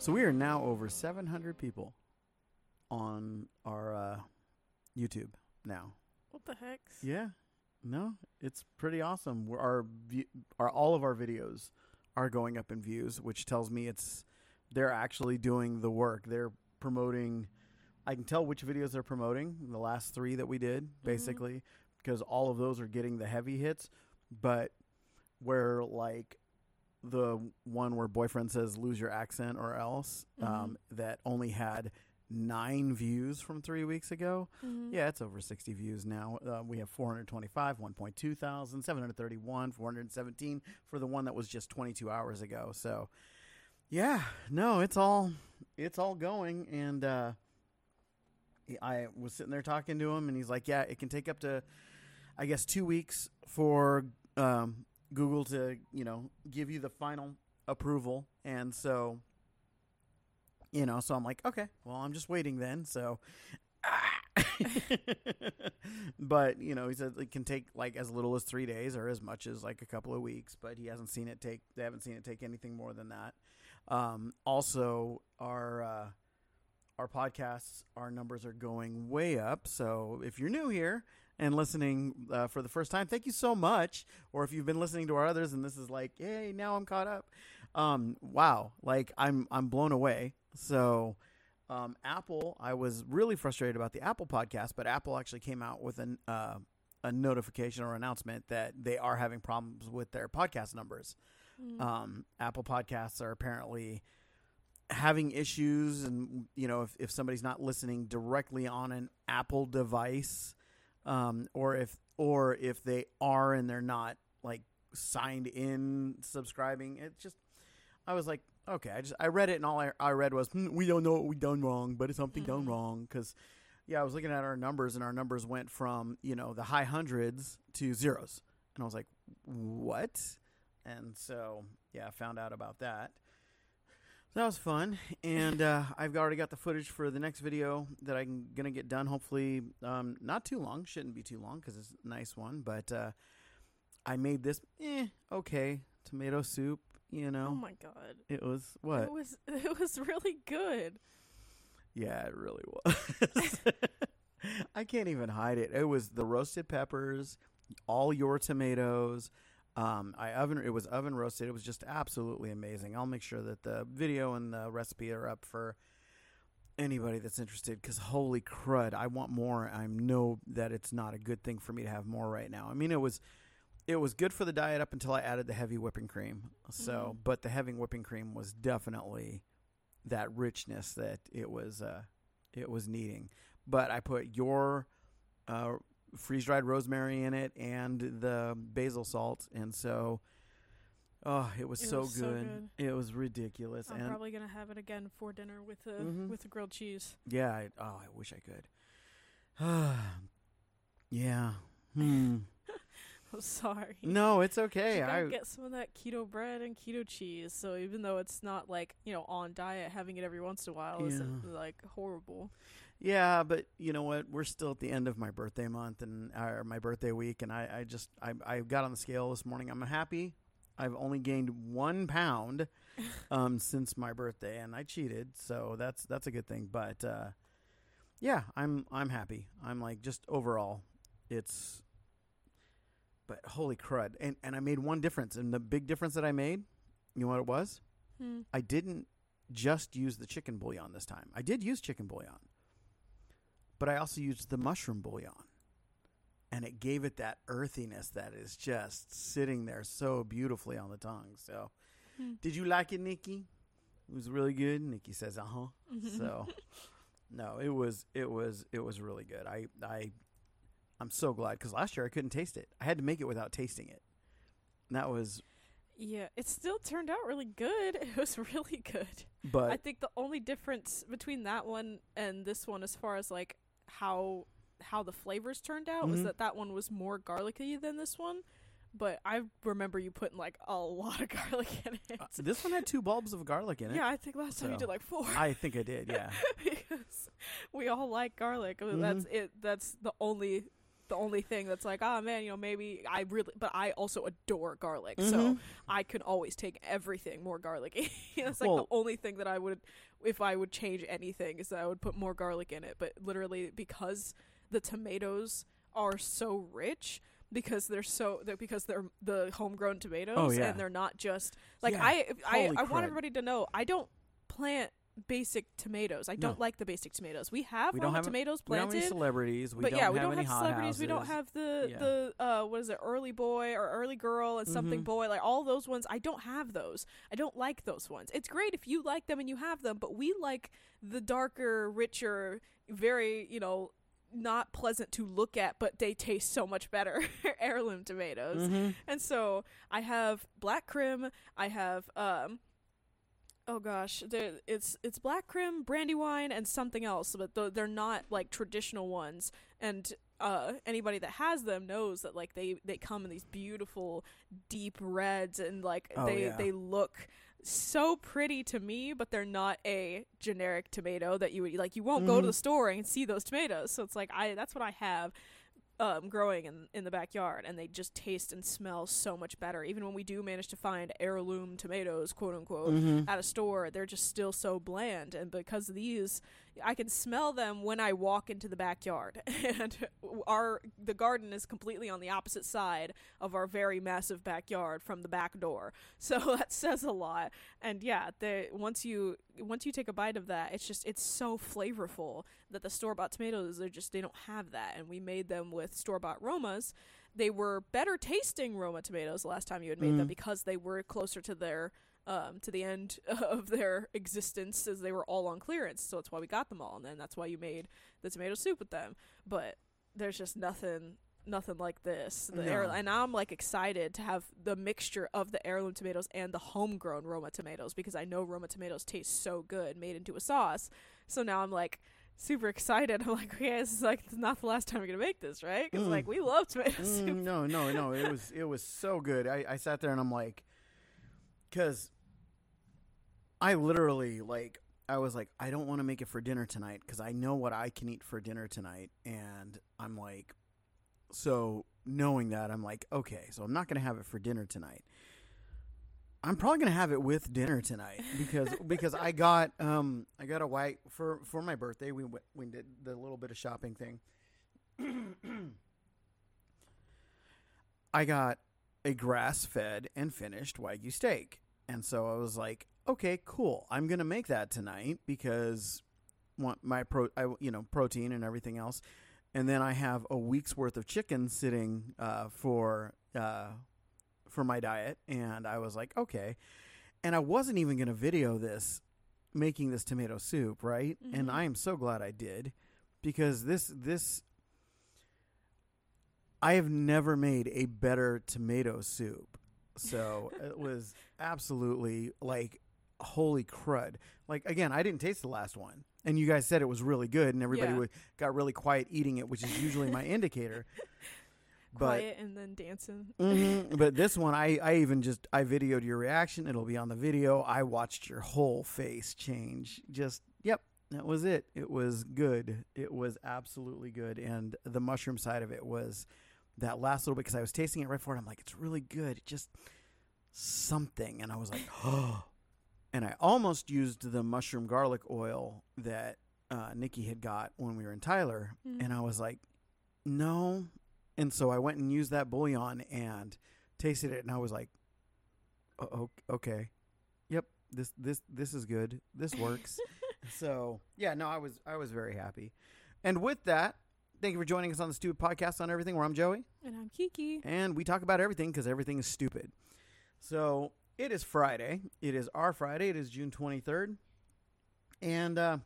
So we are now over 700 people on our uh, YouTube now. What the heck? Yeah, no, it's pretty awesome. We're, our our all of our videos are going up in views, which tells me it's they're actually doing the work. They're promoting. I can tell which videos they're promoting. The last three that we did, basically, because all of those are getting the heavy hits. But where like the one where boyfriend says lose your accent or else um, that only had nine views from three weeks ago. Mhm. yeah it's over 60 views now. Uh, we have 425 1.2 thousand 731 417 for the one that was just 22 hours ago. So yeah no it's all it's all going. And uh i was sitting there talking to him and he's like yeah it can take up to i guess two weeks for um google to you know give you the final approval. And so you know so i'm like okay well i'm just waiting then. So but you know he said it can take like as little as three days or as much as like a couple of weeks but he hasn't seen it take they haven't seen it take anything more than that. Um, also our uh, our podcasts our numbers are going way up. So if you're new here and listening uh, for the first time. Thank you so much. Or if you've been listening to our others and this is like hey now i'm caught up. Um, wow. Like i'm i'm blown away. So um, Apple, I was really frustrated about the Apple podcast, but Apple actually came out with an, uh, a notification or announcement that they are having problems with their podcast numbers. Mm. Um, Apple podcasts are apparently having issues, and you know, if, if somebody's not listening directly on an Apple device, um, or if or if they are and they're not like signed in subscribing, it just I was like, okay, I just I read it and all I, I read was "Hmm, we don't know what we done wrong, but it's something done Mhm. wrong because yeah, I was looking at our numbers and our numbers went from you know the high hundreds to zeros, and I was like, what? And so yeah, I found out about that. That was fun, and uh, I've already got the footage for the next video that I'm gonna get done. Hopefully, um, not too long. Shouldn't be too long because it's a nice one. But uh, I made this eh, okay tomato soup. You know, Oh my god. it was what? It was it was really good. Yeah, it really was. I can't even hide it. It was the roasted peppers, all your tomatoes. Um, I oven it was oven roasted. It was just absolutely amazing. I'll make sure that the video and the recipe are up for anybody that's interested. Because holy crud, I want more. I know that it's not a good thing for me to have more right now. I mean, it was it was good for the diet up until I added the heavy whipping cream. So, Mhm. but the heavy whipping cream was definitely that richness that it was uh, it was needing. But I put your uh, freeze dried rosemary in it and the basil salt, and so oh, it was, It so, was good. so good. It was ridiculous, And I'm and probably gonna have it again for dinner with the Mhm. with the grilled cheese. yeah, I, oh, I wish I could. yeah. Hmm. I'm sorry. No, it's okay. I get some of that keto bread and keto cheese. So even though it's not like you know on diet, having it every once in a while isn't like horrible. Yeah, but you know what? We're still at the end of my birthday month and or my birthday week, and I, I just I, I got on the scale this morning. I'm happy. I've only gained one pound um, since my birthday, and I cheated, so that's that's a good thing. But uh, yeah, I'm I'm happy. I'm like just overall, it's. But holy crud! And and I made one difference, and the big difference that I made, you know what it was? Hmm. I didn't just use the chicken bouillon this time. I did use chicken bouillon, but I also used the mushroom bouillon. And it gave it that earthiness that is just sitting there so beautifully on the tongue. So, Hmm. did you like it, Nikki? It was really good. Nikki says, "Uh huh." So, no, it was it was it was really good. I I I'm so glad because last year I couldn't taste it. I had to make it without tasting it. And that was, Yeah, it still turned out really good. It was really good. but I think the only difference between that one and this one, as far as like how how the flavors turned out, was Mhm. that that one was more garlicky than this one. But I remember you putting like a lot of garlic in it. uh, this one had two bulbs of garlic in it. yeah, I think last time you did like four. I think I did. Yeah. because we all like garlic. I mean, That's Mm-hmm. it. That's the only the only thing that's like, oh man, you know, maybe I really, but I also adore garlic, Mhm. so I can always take everything more garlicky. That's like Well- the only thing that I would, if I would change anything, is that I would put more garlic in it. But literally, because the tomatoes are so rich. Because they're so they're, because they're the homegrown tomatoes Oh, yeah. and they're not just like Yeah. I I Holy I want everybody to know I don't plant basic tomatoes. I don't No. like the basic tomatoes. We have We don't have- tomatoes We don't have any celebrities. We but don't yeah, have we don't any have hot celebrities. We don't houses. have the Yeah. the uh what is it, early boy or early girl and something Mhm. boy, like all those ones. I don't have those. I don't like those ones. It's great if you like them and you have them, but we like the darker, richer, very you know not pleasant to look at, but they taste so much better heirloom tomatoes. Mhm. And so I have Black Krim. I have um. Oh gosh, it's it's Black Krim, brandywine, and something else, but th- they're not like traditional ones. And uh, anybody that has them knows that like they they come in these beautiful deep reds, and like Oh, they yeah. they look so pretty to me, but they're not a generic tomato that you would like. You won't go to Mhm. the store and see those tomatoes. So it's like I that's what I have um, growing in in the backyard, and they just taste and smell so much better. Even when we do manage to find heirloom tomatoes, quote unquote, Mhm. at a store, they're just still so bland. And because of these, I can smell them when I walk into the backyard. and our the garden is completely on the opposite side of our very massive backyard from the back door. So that says a lot. And yeah, the once you once you take a bite of that, it's just it's so flavorful that the store bought tomatoes they're just they don't have that. And we made them with store bought Romas. They were better tasting Roma tomatoes the last time you had made them Mhm. because they were closer to their um, to the end of their existence as they were all on clearance. So that's why we got them all, and then that's why you made the tomato soup with them. But there's just nothing, nothing like this. Heir- No. and now I'm like excited to have the mixture of the heirloom tomatoes and the homegrown Roma tomatoes because I know Roma tomatoes taste so good made into a sauce. So now I'm like super excited. I'm like, okay, this is like it's not the last time we're gonna make this, right? Because Mm. like we love tomato soup. Mm, no, no, no. It was it was so good. I, I sat there and I'm like, because I literally like I was like I don't want to make it for dinner tonight because I know what I can eat for dinner tonight, and I'm like, so knowing that I'm like, okay, so I'm not gonna have it for dinner tonight. I'm probably gonna have it with dinner tonight because because I got um I got a white for for my birthday we went we did the little bit of shopping thing. I got a grass fed and finished Wagyu steak. And so I was like, okay, cool. I'm going to make that tonight because want my pro I, you know, protein and everything else. And then I have a week's worth of chicken sitting uh, for uh, for my diet and I was like, okay. And I wasn't even going to video this making this tomato soup, right? And Mhm. I am so glad I did because this this I have never made a better tomato soup. So it was absolutely like holy crud. Like again, I didn't taste the last one. And you guys said it was really good and everybody Yeah. wa- got really quiet eating it, which is usually my indicator. But Quiet and then dancing. Mhm. but this one I, I even just I videoed your reaction. It'll be on the video. I watched your whole face change. Just yep, that was it. It was good. It was absolutely good. And the mushroom side of it was that last little bit because I was tasting it right before it. I'm like, it's really good. It just something. And I was like, oh. And I almost used the mushroom garlic oil that uh, Nikki had got when we were in Tyler. Mhm. And I was like, no. And so I went and used that bouillon and tasted it. And I was like, oh, okay. Yep. This, this, this is good. This works. so yeah, no, I was, I was very happy. And with that, thank you for joining us on the Stupid Podcast on Everything, where I'm Joey And I'm Kiki. and we talk about everything because everything is stupid. So it is Friday. It is our Friday. It is June 23rd. And uh,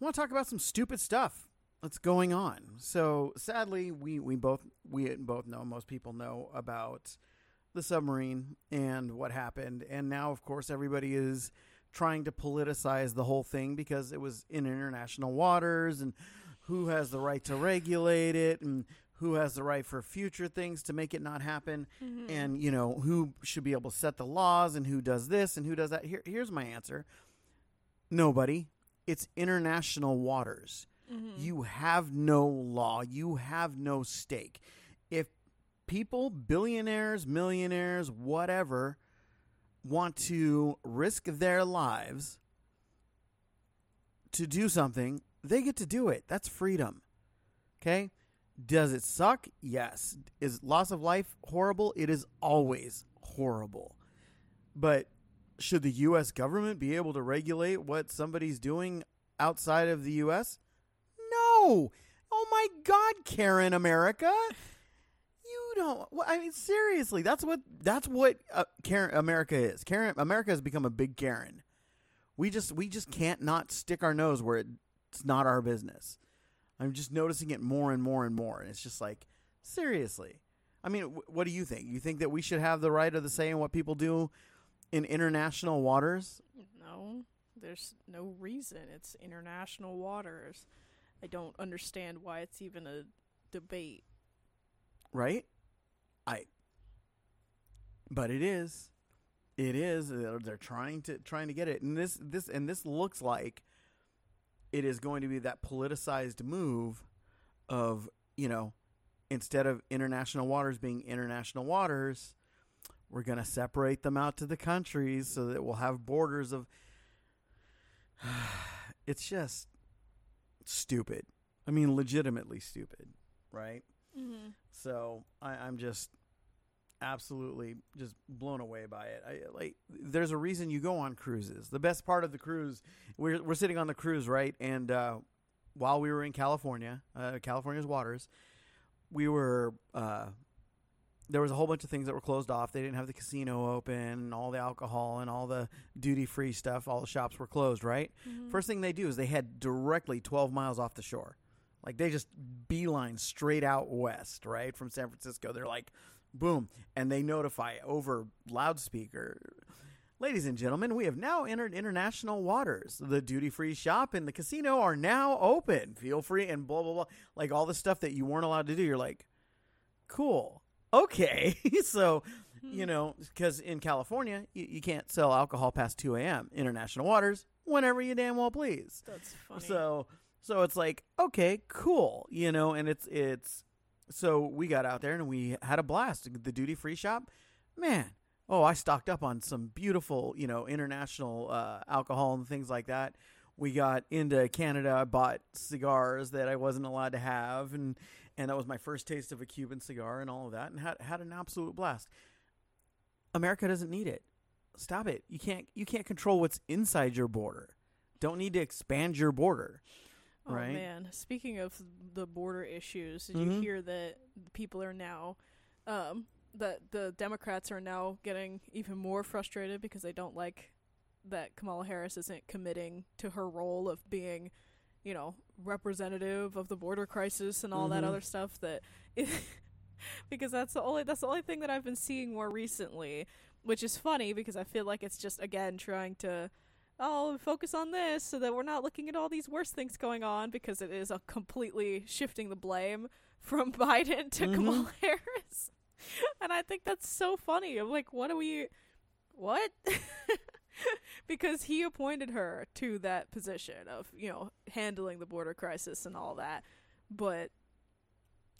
I want to talk about some stupid stuff that's going on. So sadly, we, we both we both know most people know about the submarine and what happened. And now, of course, everybody is trying to politicize the whole thing because it was in international waters and who has the right to regulate it and who has the right for future things to make it not happen Mhm. and you know who should be able to set the laws and who does this and who does that here here's my answer nobody it's international waters Mhm. You have no law. You have no stake. If people, billionaires, millionaires, whatever, want to risk their lives to do something, they get to do it. That's freedom. Okay? Does it suck? Yes. Is loss of life horrible? It is always horrible. But should the US government be able to regulate what somebody's doing outside of the US? No. Oh my god, Karen America. You don't I mean seriously, that's what that's what uh, Karen America is. Karen America has become a big Karen. We just we just can't not stick our nose where it's not our business. I'm just noticing it more and more and more and it's just like seriously. I mean, wh- what do you think? You think that we should have the right of the say in what people do in international waters? No, there's no reason. It's international waters. I don't understand why it's even a debate. right? I. But it is, it is. They're, they're trying to trying to get it, and this this and this looks like it is going to be that politicized move of you know instead of international waters being international waters, we're going to separate them out to the countries so that we'll have borders of. it's just stupid. I mean, legitimately stupid, right? Mm-hmm. So I, I'm just absolutely just blown away by it. I like there's a reason you go on cruises. The best part of the cruise, we're we're sitting on the cruise, right? And uh, while we were in California, uh, California's waters, we were uh, there was a whole bunch of things that were closed off. They didn't have the casino open, and all the alcohol and all the duty free stuff. All the shops were closed, right? Mm-hmm. First thing they do is they head directly 12 miles off the shore. Like they just beeline straight out west, right? From San Francisco. They're like, boom. And they notify over loudspeaker. Ladies and gentlemen, we have now entered international waters. The duty free shop and the casino are now open. Feel free and blah, blah, blah. Like all the stuff that you weren't allowed to do. You're like, cool. Okay. so, hmm. you know, because in California, you, you can't sell alcohol past 2 a.m. International waters, whenever you damn well please. That's funny. So so it's like, okay, cool, you know, and it's it's so we got out there and we had a blast. The duty free shop, man. Oh, I stocked up on some beautiful, you know, international uh, alcohol and things like that. We got into Canada. I bought cigars that I wasn't allowed to have, and and that was my first taste of a Cuban cigar and all of that, and had had an absolute blast. America doesn't need it. Stop it. You can't you can't control what's inside your border. Don't need to expand your border. Oh right? man! Speaking of the border issues, did Mhm. you hear that people are now, um, that the Democrats are now getting even more frustrated because they don't like that Kamala Harris isn't committing to her role of being, you know, representative of the border crisis and all that Mhm. other stuff. That, because that's the only that's the only thing that I've been seeing more recently, which is funny because I feel like it's just again trying to oh, focus on this so that we're not looking at all these worse things going on because it is a completely shifting the blame from Biden to Mhm. Kamala Harris. And I think that's so funny. I'm like, what are we what? because he appointed her to that position of, you know, handling the border crisis and all that. But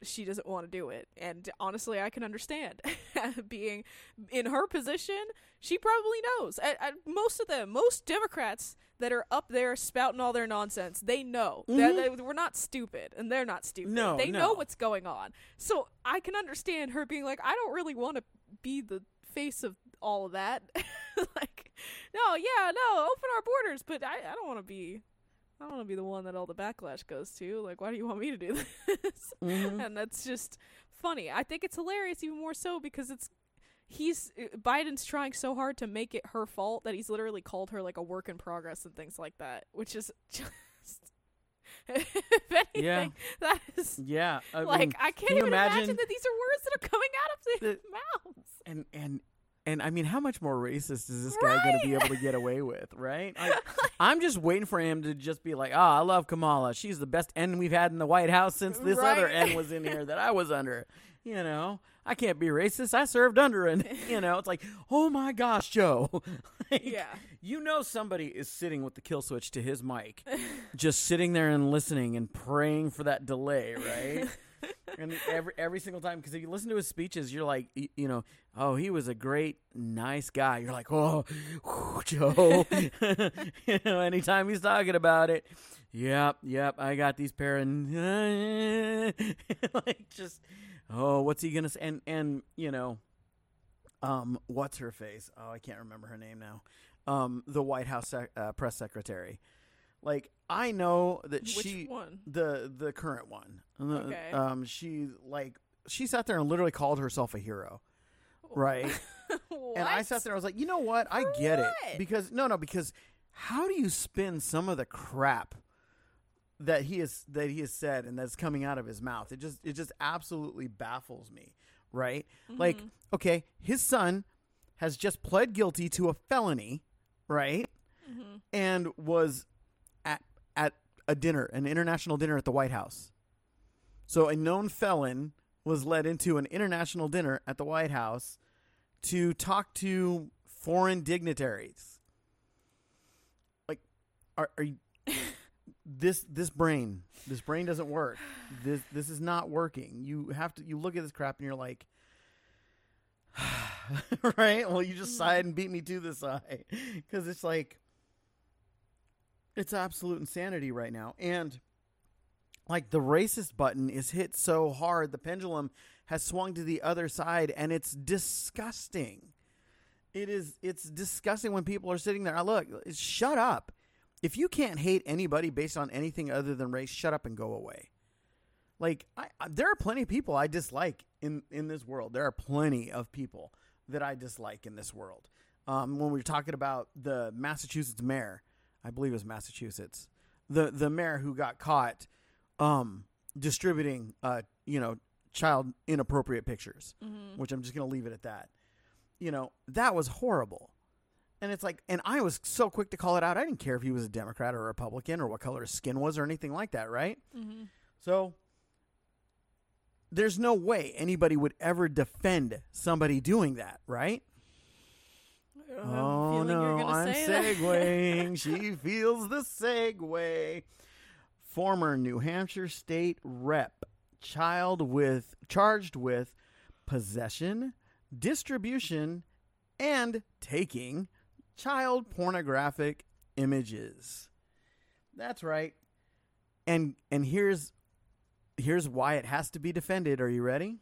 she doesn't want to do it. And honestly, I can understand. Being in her position, she probably knows. I, I, most of them, most Democrats that are up there spouting all their nonsense, they know that Mhm. they, we're not stupid, and they're not stupid. No, they no. know what's going on. So I can understand her being like, I don't really want to be the face of all of that. like, no, yeah, no, open our borders, but I, I don't want to be. I don't want to be the one that all the backlash goes to. Like, why do you want me to do this? Mhm. and that's just funny. I think it's hilarious even more so because it's he's uh, Biden's trying so hard to make it her fault that he's literally called her like a work in progress and things like that, which is just if anything, Yeah. that is Yeah, I like mean, I can't can even imagine? imagine- that these are words that are coming out of their The- mouths. and and and I mean, how much more racist is this guy going to be able to get away with, right? I, I'm just waiting for him to just be like, "Ah, I love Kamala. She's the best N we've had in the White House since this other N was in here that I was under." You know, I can't be racist. I served under, and you know, it's like, oh my gosh, Joe, Like, Yeah. You know somebody is sitting with the kill switch to his mic, just sitting there and listening and praying for that delay, right? And every every single time, because if you listen to his speeches, you're like, y- you know, oh, he was a great, nice guy. You're like, oh, whew, Joe. you know, anytime he's talking about it, yep, yep, I got these of like just, oh, what's he gonna say? And and you know, um, what's her face? Oh, I can't remember her name now. Um, the White House sec- uh, press secretary. Like I know that Which she one? the the current one. Okay. Um, she like she sat there and literally called herself a hero, right? and I sat there. I was like, you know what? I For get what? it because no, no, because how do you spin some of the crap that he is that he has said and that's coming out of his mouth? It just it just absolutely baffles me, right? Like, Mhm. okay, his son has just pled guilty to a felony, right? Mhm. and was a dinner, an international dinner at the White House. So a known felon was led into an international dinner at the White House to talk to foreign dignitaries. Like, are, are you, this this brain this brain doesn't work. This this is not working. You have to you look at this crap and you're like. right? Well, you just hmm. sighed and beat me to the side because it's like it's absolute insanity right now. And like the racist button is hit so hard, the pendulum has swung to the other side and it's disgusting. It is it's disgusting when people are sitting there. I look, shut up. If you can't hate anybody based on anything other than race, shut up and go away. Like I, there are plenty of people I dislike in in this world. There are plenty of people that I dislike in this world. Um, when we were talking about the Massachusetts mayor, I believe it was Massachusetts, the the mayor who got caught um, distributing, uh, you know, child inappropriate pictures, Mhm. which I'm just going to leave it at that. You know, that was horrible. And it's like, and I was so quick to call it out. I didn't care if he was a Democrat or a Republican or what color his skin was or anything like that, right? Mhm. So there's no way anybody would ever defend somebody doing that, right? I have a Oh no, I'm segueing. she feels the segue. Former New Hampshire state rep, child with charged with possession, distribution, and taking child pornographic images. That's right. And and here's here's why it has to be defended. Are you ready?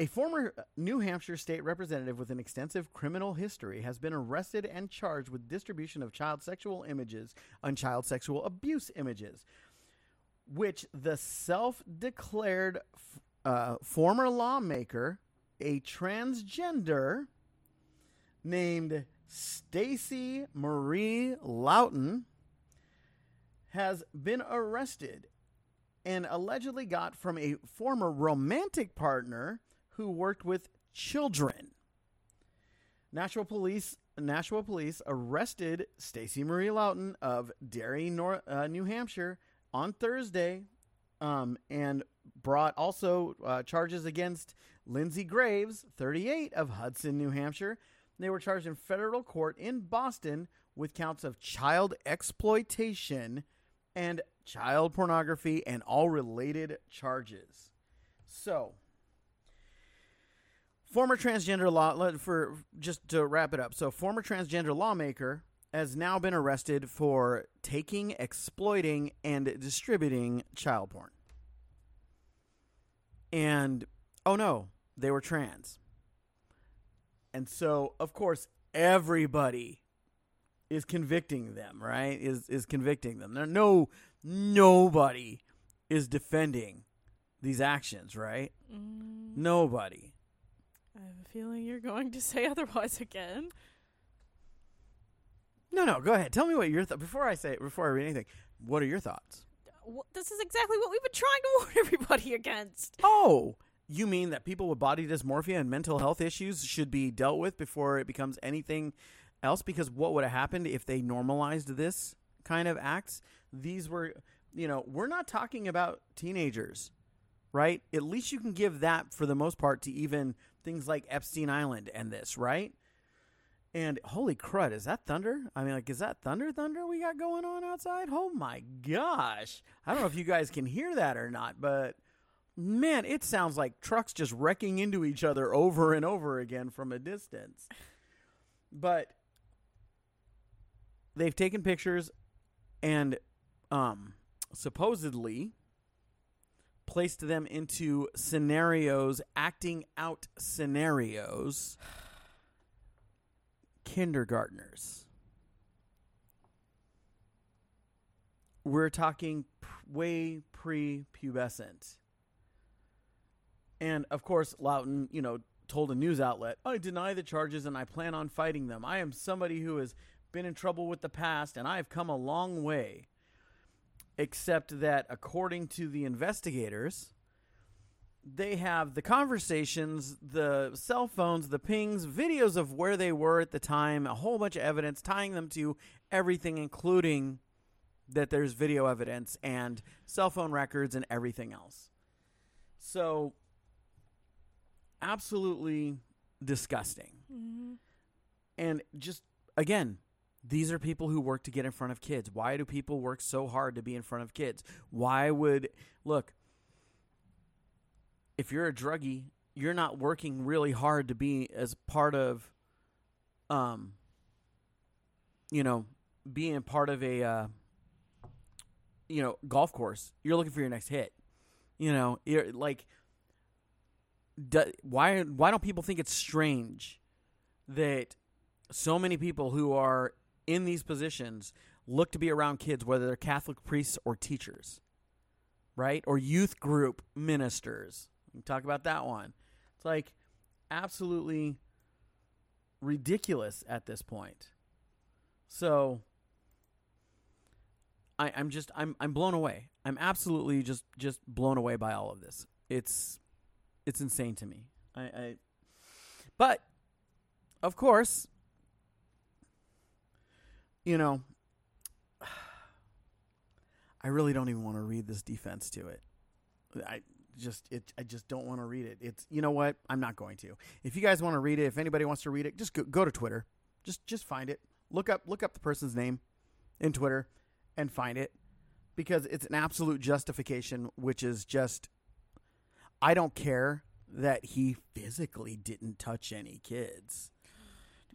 A former New Hampshire state representative with an extensive criminal history has been arrested and charged with distribution of child sexual images and child sexual abuse images, which the self declared uh, former lawmaker, a transgender named Stacie Marie Laughton, has been arrested and allegedly got from a former romantic partner who worked with children. Nashua police Nashua police arrested Stacie Marie Laughton of Derry, Nor- uh, New Hampshire, on Thursday, um, and brought also uh, charges against Lindsay Graves, 38, of Hudson, New Hampshire. They were charged in federal court in Boston with counts of child exploitation and child pornography and all related charges. So, former transgender law for just to wrap it up. So, former transgender lawmaker has now been arrested for taking, exploiting, and distributing child porn. And oh no, they were trans. And so, of course, everybody is convicting them, right? Is is convicting them. There no nobody is defending these actions, right? Mm, Nobody. I have a feeling you're going to say otherwise again. No, no, go ahead. Tell me what your th- before I say it before I read anything. What are your thoughts? Uh, wh- This is exactly what we've been trying to warn everybody against. Oh, you mean that people with body dysmorphia and mental health issues should be dealt with before it becomes anything else? Because what would have happened if they normalized this kind of acts? These were, you know, we're not talking about teenagers, right? At least you can give that for the most part to even things like Epstein Island and this, right? And holy crud, is that thunder? I mean, like, is that thunder, thunder we got going on outside? Oh my gosh. I don't know if you guys can hear that or not, but man, it sounds like trucks just wrecking into each other over and over again from a distance. But they've taken pictures and um, supposedly placed them into scenarios, acting out scenarios kindergartners. We're talking way pre-pubescent. And of course, Laughton, you know, told a news outlet, "I deny the charges and I plan on fighting them. I am somebody who has been in trouble with the past and I have come a long way." Except that according to the investigators, they have the conversations, the cell phones, the pings, videos of where they were at the time, a whole bunch of evidence tying them to everything, including that there's video evidence and cell phone records and everything else. So, absolutely disgusting. Mm-hmm. And just, again, these are people who work to get in front of kids. Why do people work so hard to be in front of kids? Why would, look, if you're a druggie, you're not working really hard to be as part of, um, you know, being part of a, uh, you know, golf course. You're looking for your next hit. You know, like, do, why why don't people think it's strange that so many people who are in these positions look to be around kids, whether they're Catholic priests or teachers, right, or youth group ministers? We talk about that one. It's like absolutely ridiculous at this point. So I, I'm just I'm I'm blown away. I'm absolutely just just blown away by all of this. It's it's insane to me. I, I but of course, you know, I really don't even want to read this defense to it. I just it I just don't want to read it. It's you know what? I'm not going to. If you guys want to read it, if anybody wants to read it, just go, go to Twitter. Just just find it. Look up look up the person's name in Twitter and find it because it's an absolute justification which is just I don't care that he physically didn't touch any kids.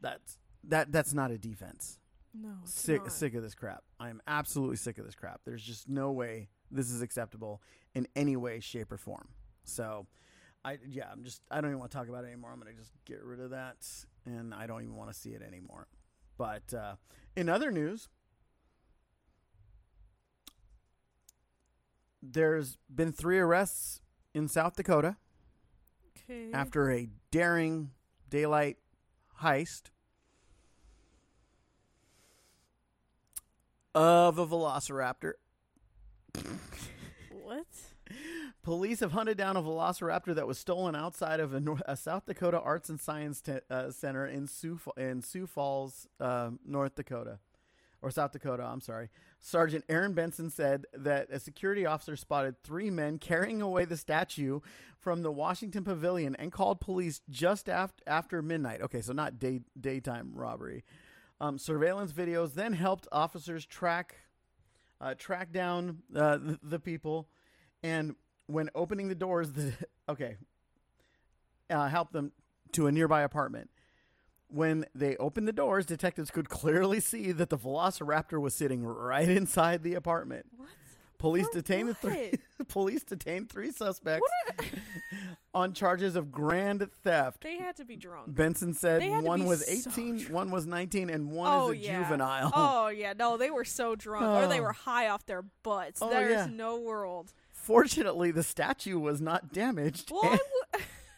That's that that's not a defense. No, Sick not. sick of this crap. I am absolutely sick of this crap. There's just no way this is acceptable in any way, shape, or form. So, I yeah, I'm just I don't even want to talk about it anymore. I'm gonna just get rid of that, and I don't even want to see it anymore. But uh, in other news, there's been three arrests in South Dakota Okay. after a daring daylight heist of a velociraptor. what? Police have hunted down a velociraptor that was stolen outside of a, Nor- a South Dakota Arts and Science te- uh, Center in Sioux in Sioux Falls, uh, North Dakota, or South Dakota. I'm sorry. Sergeant Aaron Benson said that a security officer spotted three men carrying away the statue from the Washington Pavilion and called police just after after midnight. Okay, so not day daytime robbery. Um, surveillance videos then helped officers track uh, track down uh, the, the people, and when opening the doors, the okay, uh, help them to a nearby apartment. When they opened the doors, detectives could clearly see that the velociraptor was sitting right inside the apartment. What? Police For detained the three. police detained three suspects What? on charges of grand theft. They had to be drunk. Benson said They had to one was so 18, drunk. one was 19, and one oh is a yeah. juvenile. Oh yeah. No, they were so drunk, or they Oh. were high off their butts. Oh, There's yeah. no world. Fortunately, the statue was not damaged. Well,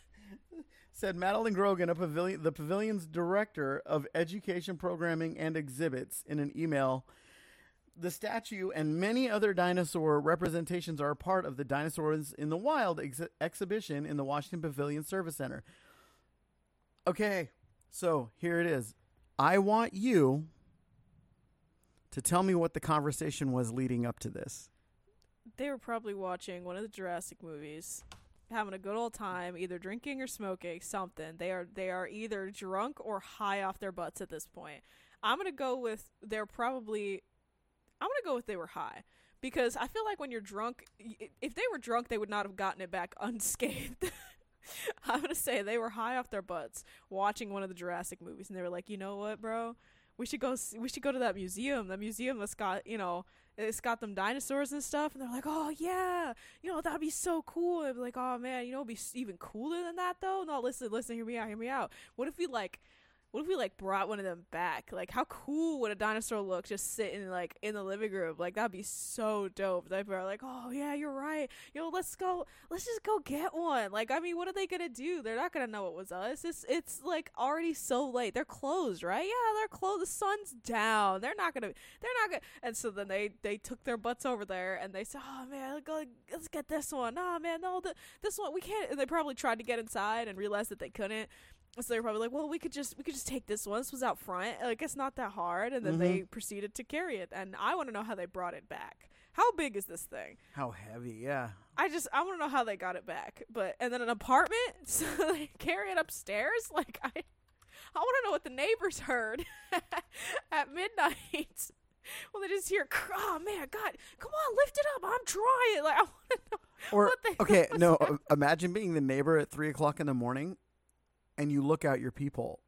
said Madeline Grogan, a pavilion, the pavilion's director of education programming and exhibits, in an email. The statue and many other dinosaur representations are a part of the Dinosaurs in the Wild ex- exhibition in the Washington Pavilion Service Center. Okay, so here it is. I want you to tell me what the conversation was leading up to this. they were probably watching one of the Jurassic movies, having a good old time, either drinking or smoking something. They are they are either drunk or high off their butts at this point. I'm gonna go with they're probably. I'm gonna go with they were high because I feel like when you're drunk, if they were drunk, they would not have gotten it back unscathed. I'm gonna say they were high off their butts watching one of the Jurassic movies, and they were like, you know what, bro, we should go. s we should go to that museum. That museum that's got you know. It's got them dinosaurs and stuff, and they're like, "Oh yeah, you know that'd be so cool." And be like, "Oh man, you know it'd be even cooler than that though." No, listen, listen, hear me out, hear me out. What if we like what if we like brought one of them back? Like how cool would a dinosaur look just sitting like in the living room? Like that'd be so dope. They'd be like, Oh yeah, you're right. Yo, let's go let's just go get one. Like I mean, what are they gonna do? They're not gonna know it was us. It's it's like already so late. They're closed, right? Yeah, they're closed. The sun's down. They're not gonna they're not gonna and so then they they took their butts over there and they said, Oh man, let's get this one. Oh man, no the, this one we can't and they probably tried to get inside and realized that they couldn't. So they're probably like, well, we could just we could just take this one. This was out front. Like it's not that hard. And then they proceeded to carry it. And I want to know how they brought it back. How big is this thing? How heavy? Yeah. I just I want to know how they got it back. But and then an apartment, so they carry it upstairs. Like I, I want to know what the neighbors heard at midnight. Well, they just hear, "Oh man, God, come on, lift it up! I'm trying." Like I want to know Or okay, no. uh, Imagine being the neighbor at three o'clock in the morning, and you look out your peephole,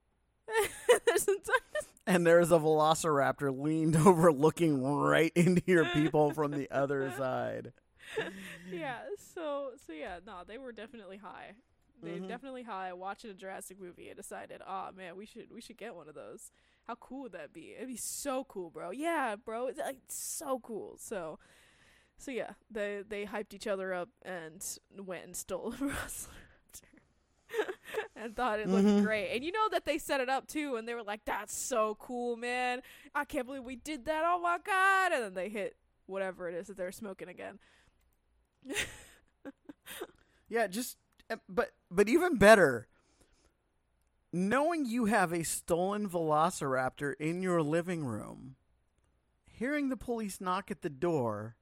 and there's a velociraptor leaned over, looking right into your peephole from the other side. yeah. So so yeah, no, they were definitely high. They Mhm. definitely high watching a Jurassic movie and decided, oh man, we should we should get one of those. How cool would that be? It'd be so cool, bro. Yeah, bro. It's like so cool. So so yeah, they they hyped each other up and went and stole a Velociraptor. and thought it looked Mhm. great. And you know that they set it up too and they were like, That's so cool, man. I can't believe we did that. Oh my god and then they hit whatever it is that they're smoking again. Yeah, just uh, but but even better, knowing you have a stolen velociraptor in your living room, hearing the police knock at the door,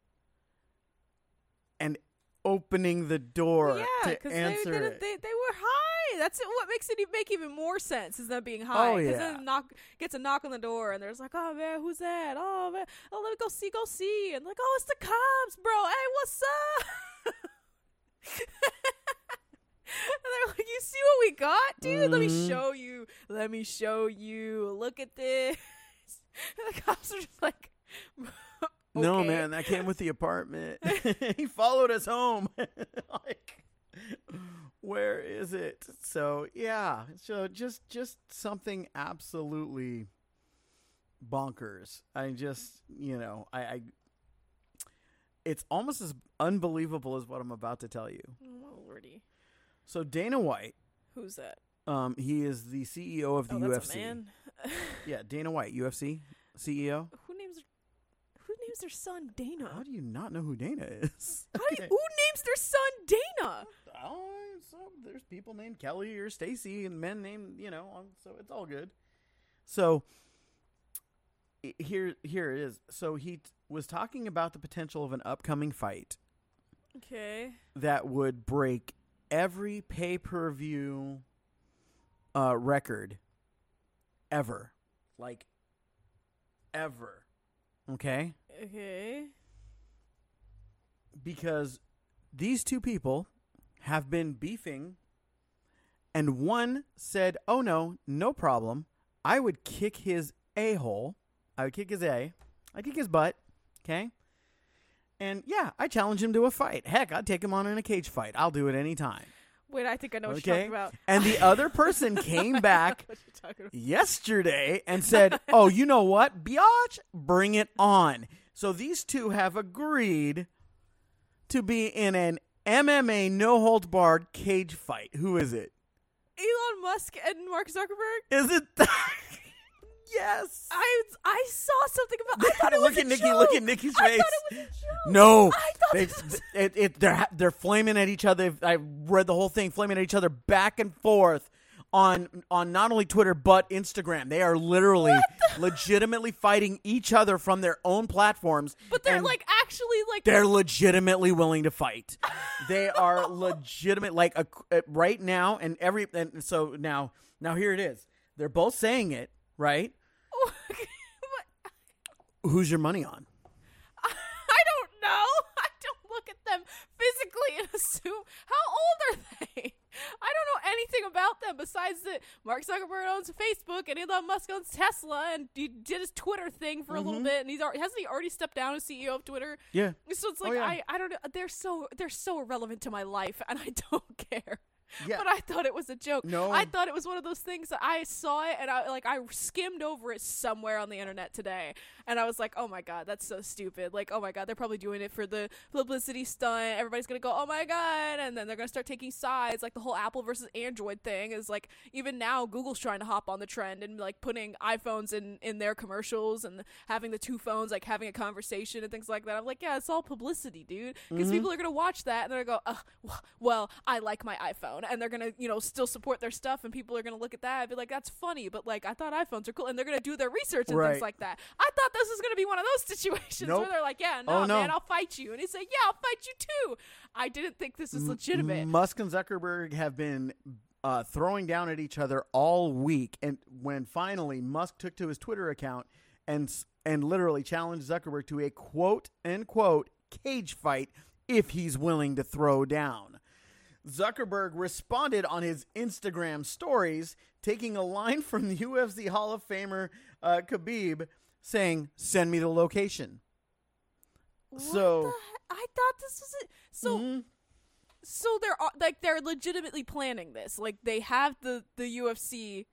and opening the door yeah, to because they, answer they, it. they they were high. That's what makes it make even more sense is them being high. Oh, yeah. then knock gets a knock on the door and there's like, oh man, who's that? Oh man, oh let me go see, go see, and like, oh it's the cops, bro. Hey, what's up? and they're like, you see what we got, dude? Let me Mhm. show you. Let me show you. Look at this. And the cops are just like. No, man, that came with the apartment. he followed us home. like, where is it? So yeah, so just just something absolutely bonkers. I just you know I, I it's almost as unbelievable as what I'm about to tell you. Oh lordy, So Dana White, who's that? um, he is the CEO of the oh, UFC. that's a man. Yeah, Dana White, UFC CEO. Who names their son Dana? How do you not know who Dana is? How do you, who names their son Dana? Oh, so there's people named Kelly or Stacy and men named, you know, um, so it's all good. So here here it is. So he t- was talking about the potential of an upcoming fight Okay. that would break every pay-per-view uh record ever. Like ever. Okay? Okay. because these two people have been beefing and one said oh no no problem. I would kick his a-hole. I would kick his A. I'd kick his butt. Okay? And yeah i challenge him to a fight. Heck i'd take him on in a cage fight. I'll do it anytime Wait, I think I know what you're talking about. and the other person came back what you're talking about. yesterday and said, "Oh, you know what, biatch, bring it on." So these two have agreed to be in an MMA no holds barred cage fight. Who is it? Elon Musk and Mark Zuckerberg. Is it? That? Yes. I I saw something about. I thought it was look a at Nikki. joke. Look at Nikki's I face. thought it was a joke. No, I thought they, this was- it, it, they're they're flaming at each other. I read the whole thing, flaming at each other back and forth on on not only Twitter but Instagram. They are literally legitimately fighting each other from their own platforms. But they're like actually like they're legitimately willing to fight. They are legitimate like a, uh, right now and every and so now now here it is. They're both saying it, right? Who's your money on? I don't know. I don't look at them physically and assume how old are they? I don't know anything about them besides that Mark Zuckerberg owns Facebook and Elon Musk owns Tesla and he did his Twitter thing for a little mm-hmm. bit and he's already, hasn't he already stepped down as CEO of Twitter? Yeah. So it's Oh, like yeah. I I don't know. They're so they're so irrelevant to my life and I don't care. Yeah. But I thought it was a joke. No. I thought it was one of those things that I saw it and I like I skimmed over it somewhere on the internet today and I was like, "Oh my god, that's so stupid." Like, "Oh my god, they're probably doing it for the publicity stunt. Everybody's going to go, "Oh my god." And then they're going to start taking sides like the whole Apple versus Android thing is like even now Google's trying to hop on the trend and like putting iPhones in in their commercials and having the two phones like having a conversation and things like that. I'm like, "Yeah, it's all publicity, dude." Because people are going to watch that and they're going to go, "Uh, well, I like my iPhone." And they're going to, you know, still support their stuff and people are going to look at that and be like, "That's funny," but like I thought iPhones are cool and they're going to do their research and Right. things like that. I thought this was going to be one of those situations Nope. where they're like, "Yeah, no, Oh, no. man, I'll fight you." And he said, "Yeah, I'll fight you too." I didn't think this was legitimate. Musk and Zuckerberg have been uh, throwing down at each other all week, and when finally Musk took to his Twitter account and and literally challenged Zuckerberg to a quote unquote cage fight if he's willing to throw down. Zuckerberg responded on his Instagram stories, taking a line from the UFC Hall of Famer uh, Khabib, saying, "Send me the location." What So- I thought this was it. So Mhm. so they're like they're legitimately planning this. Like they have the the UFC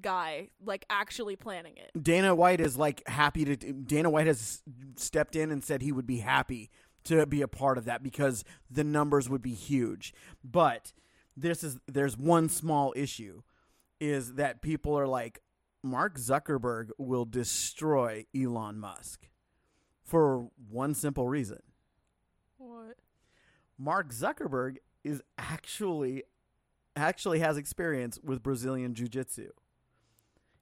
guy like actually planning it. Dana White is like happy to. Dana White has stepped in and said he would be happy to be a part of that because the numbers would be huge. But this is there's one small issue, is that people are like, Mark Zuckerberg will destroy Elon Musk, for one simple reason. What? Mark Zuckerberg is actually actually has experience with Brazilian jiu-jitsu.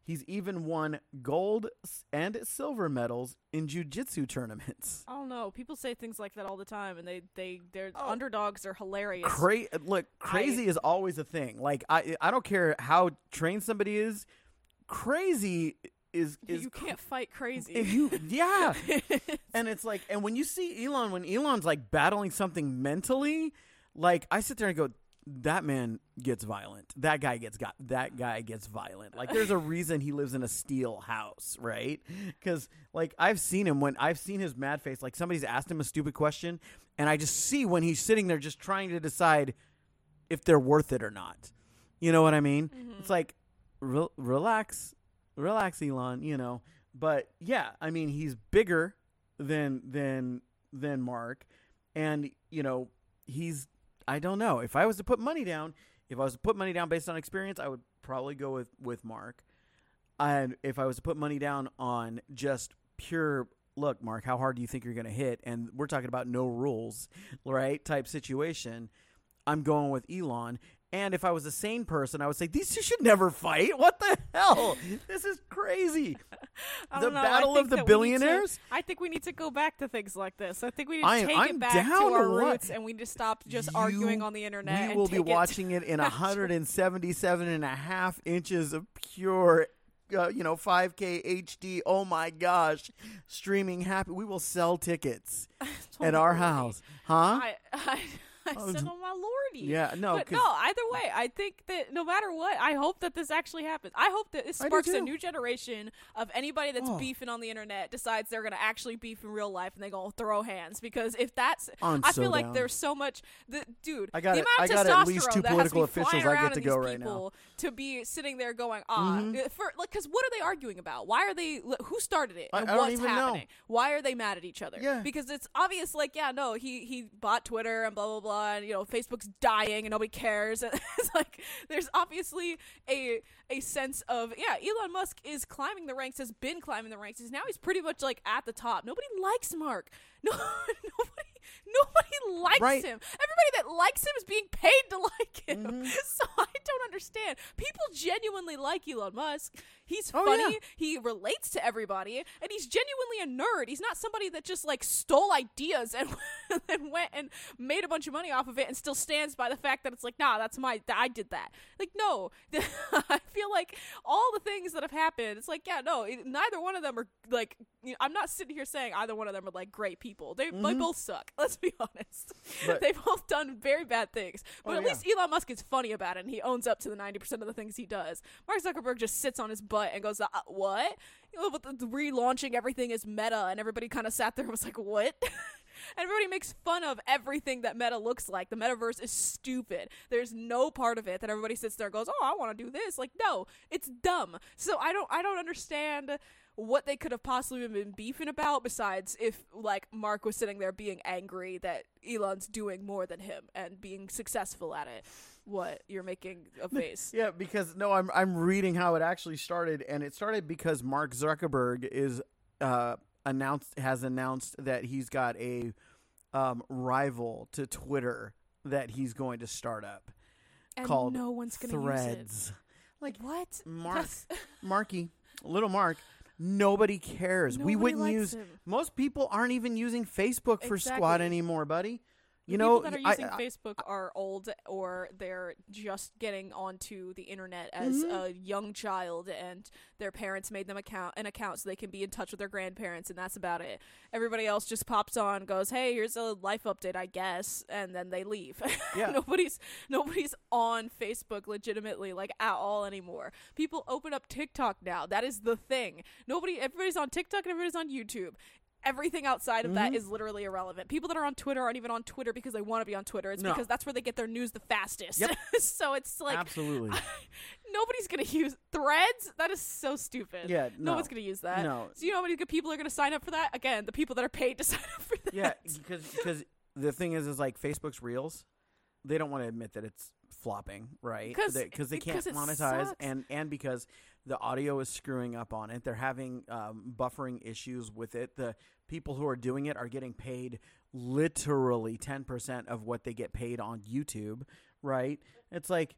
He's even won gold and silver medals in jiu-jitsu tournaments. I don't know. People say things like that all the time, and they they their Oh. underdogs are hilarious. Cra- look, crazy is always a thing. Like I I don't care how trained somebody is, crazy is is you can't fight crazy. if you yeah. and it's like and when you see Elon when Elon's like battling something mentally, like I sit there and go that man gets violent. That guy gets got that guy gets violent. Like there's a reason he lives in a steel house, right? Cuz like I've seen him when I've seen his mad face like somebody's asked him a stupid question and I just see when he's sitting there just trying to decide if they're worth it or not. You know what I mean? Mm-hmm. It's like re- relax, relax, Elon. You know, but yeah, I mean he's bigger than than than Mark, and you know he's. I don't know if I was to put money down. If I was to put money down based on experience, I would probably go with with Mark. And if I was to put money down on just pure look, Mark, how hard do you think you're going to hit? And we're talking about no rules, right? Type situation. I'm going with Elon. And if I was a sane person, I would say these two should never fight. What the hell? this is crazy. The know. Battle of the need to- billionaires? I think we need to go back to things like this. I think we need to I take I'm it back down to our roots, and we need to stop just arguing on the internet. We and will be take it- watching it in 177 and a half inches of pure, uh, you know, 5K HD. Oh my gosh. Streaming happy. We will sell tickets at our house. Huh? I, I, I Oh, said, "Oh my lordy!" Yeah, no, but no. Either way, I think that no matter what, I hope that this actually happens. I hope that this sparks a new generation of anybody that's Oh. beefing on the internet decides they're gonna actually beef in real life and they gonna throw hands because if that's, I'm I so feel like down. there's so much. The dude, I got the it. amount I of got at least testosterone two that has to political be officials flying I get around to these go right now. people to be sitting there going, ah, Mhm. uh, for like, because what are they arguing about? Why are they? Who started it? I- I don't what's even know. happening? Why are they mad at each other? Yeah. because it's obvious. Like, yeah, no, he he bought Twitter and blah blah blah, and you know, Facebook's dying and nobody cares. And it's like there's obviously a a sense of yeah, Elon Musk is climbing the ranks, has been climbing the ranks. He's now he's pretty much like at the top. Nobody likes Mark. No, nobody nobody likes Right. him. Everybody that likes him is being paid to like him. Mhm. So I don't understand. People genuinely like Elon Musk. He's Oh, funny. yeah. He relates to everybody, and he's genuinely a nerd. He's not somebody that just like stole ideas and then went and made a bunch of money off of it and still stands by the fact that it's like, nah, that's my, I did that. Like, no, I feel like all the things that have happened. It's like, yeah, no, it, neither one of them are like. You know, I'm not sitting here saying either one of them are like great people. They they Mhm. both suck. Let's be honest. But- they both done very bad things. But Oh, at yeah. least Elon Musk is funny about it and he owns up to the 90% of the things he does. Mark Zuckerberg just sits on his butt and goes, uh, what? You know, the, the relaunching everything is meta and everybody kind of sat there and was like, what? and everybody makes fun of everything that meta looks like. The metaverse is stupid. There's no part of it that everybody sits there and goes, "Oh, I want to do this." Like, no, it's dumb. So I don't I don't understand what they could have possibly been beefing about besides if like Mark was sitting there being angry that Elon's doing more than him and being successful at it. What you're making a face? Yeah, because no, I'm I'm reading how it actually started, and it started because Mark Zuckerberg is uh, announced has announced that he's got a um, rival to Twitter that he's going to start up and called no one's gonna Threads. it. What? Mark, Marky, little Mark. Nobody cares. we wouldn't use. Most people aren't even using Facebook for Squad Exactly. anymore, buddy. You The know, people that are using I- Facebook are old or they're just getting onto the internet as Mhm. a young child and their parents made them account an account so they can be in touch with their grandparents and that's about it. Everybody else just pops on, goes, "Hey, here's a life update, I guess," and then they leave. Yeah. nobody's nobody's on Facebook legitimately like at all anymore. People open up TikTok now. That is the thing. Nobody everybody's on TikTok and everybody's on YouTube. Everything outside of that Mhm. is literally irrelevant. People that are on Twitter aren't even on Twitter because they want to be on Twitter. It's No. because that's where they get their news the fastest. Yep. so it's like absolutely. nobody's gonna use Threads. That is so stupid. Yeah, no no. one's gonna use that. No. So you know how many good people are gonna sign up for that? Again, the people that are paid to sign up for that. Yeah, because because the thing is, is like Facebook's Reels, they don't want to admit that it's flopping, right? because they, can't monetize, sucks. and and because the audio is screwing up on it. They're having um, buffering issues with it. The people who are doing it are getting paid literally ten percent of what they get paid on YouTube, right? It's like.